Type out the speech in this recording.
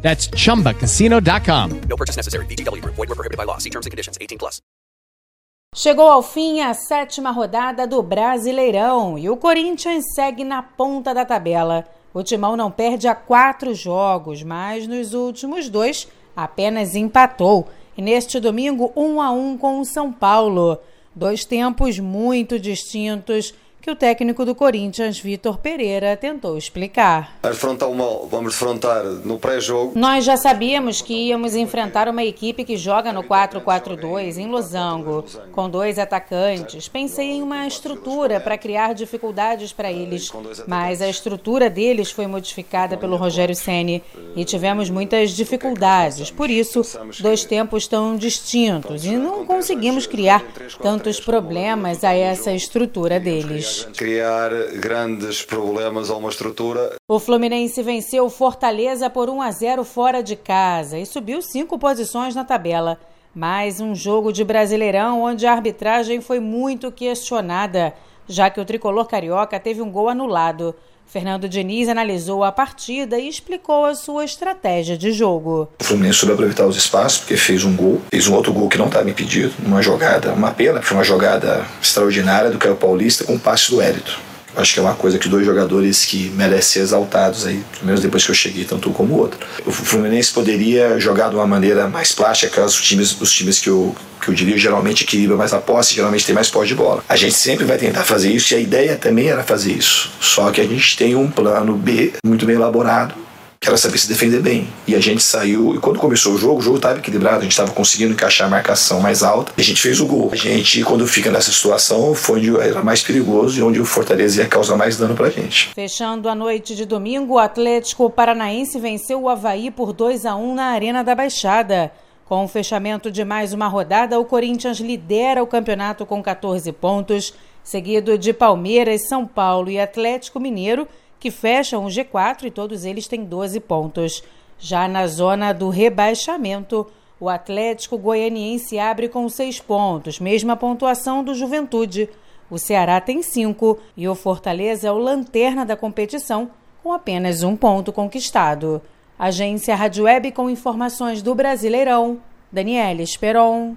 That's chumbacasino.com. No purchase necessary. VGW Group. Void were prohibited by law. See terms and conditions. 18 plus. Chegou ao fim a sétima rodada do Brasileirão e o Corinthians segue na ponta da tabela. O Timão não perde há quatro jogos, mas nos últimos dois apenas empatou. E neste domingo, um a um com o São Paulo. Dois tempos muito distintos que o técnico do Corinthians, Vitor Pereira, tentou explicar. Uma, vamos afrontar no pré-jogo. Nós já sabíamos que íamos enfrentar uma equipe que joga no 4-4-2 em Losango, com dois atacantes. Pensei em uma estrutura para criar dificuldades para eles, mas a estrutura deles foi modificada pelo Rogério Ceni e tivemos muitas dificuldades. Por isso, dois tempos tão distintos e não conseguimos criar tantos problemas a essa estrutura deles. Criar grandes problemas a uma estrutura. O Fluminense venceu o Fortaleza por 1 a 0 fora de casa e subiu cinco posições na tabela. Mais um jogo de Brasileirão onde a arbitragem foi muito questionada, já que o tricolor carioca teve um gol anulado. Fernando Diniz analisou a partida e explicou a sua estratégia de jogo. O Fluminense soube aproveitar os espaços, porque fez um gol, fez um outro gol que não estava impedido, uma jogada, uma pena, foi uma jogada extraordinária do Caio Paulista com o passe do Hélito. Acho que é uma coisa que dois jogadores que merecem ser exaltados aí, pelo menos depois que eu cheguei, tanto um como o outro. O Fluminense poderia jogar de uma maneira mais plástica, os times, os times que eu, que eu diria geralmente equilibram mais a posse, geralmente tem mais posse de bola. A gente sempre vai tentar fazer isso e a ideia também era fazer isso. Só que a gente tem um plano B muito bem elaborado que era saber se defender bem. E a gente saiu, e quando começou o jogo, o jogo estava equilibrado, a gente estava conseguindo encaixar a marcação mais alta, a gente fez o gol. A gente, quando fica nessa situação, foi onde era mais perigoso e onde o Fortaleza ia causar mais dano pra gente. Fechando a noite de domingo, o Atlético Paranaense venceu o Havaí por 2 a 1 na Arena da Baixada. Com o fechamento de mais uma rodada, o Corinthians lidera o campeonato com 14 pontos, seguido de Palmeiras, São Paulo e Atlético Mineiro, que fecham o G4 e todos eles têm 12 pontos. Já na zona do rebaixamento, o Atlético Goianiense abre com 6 pontos, mesma pontuação do Juventude. O Ceará tem 5 e o Fortaleza é o lanterna da competição, com apenas um ponto conquistado. Agência Rádio Web com informações do Brasileirão. Daniela Esperon.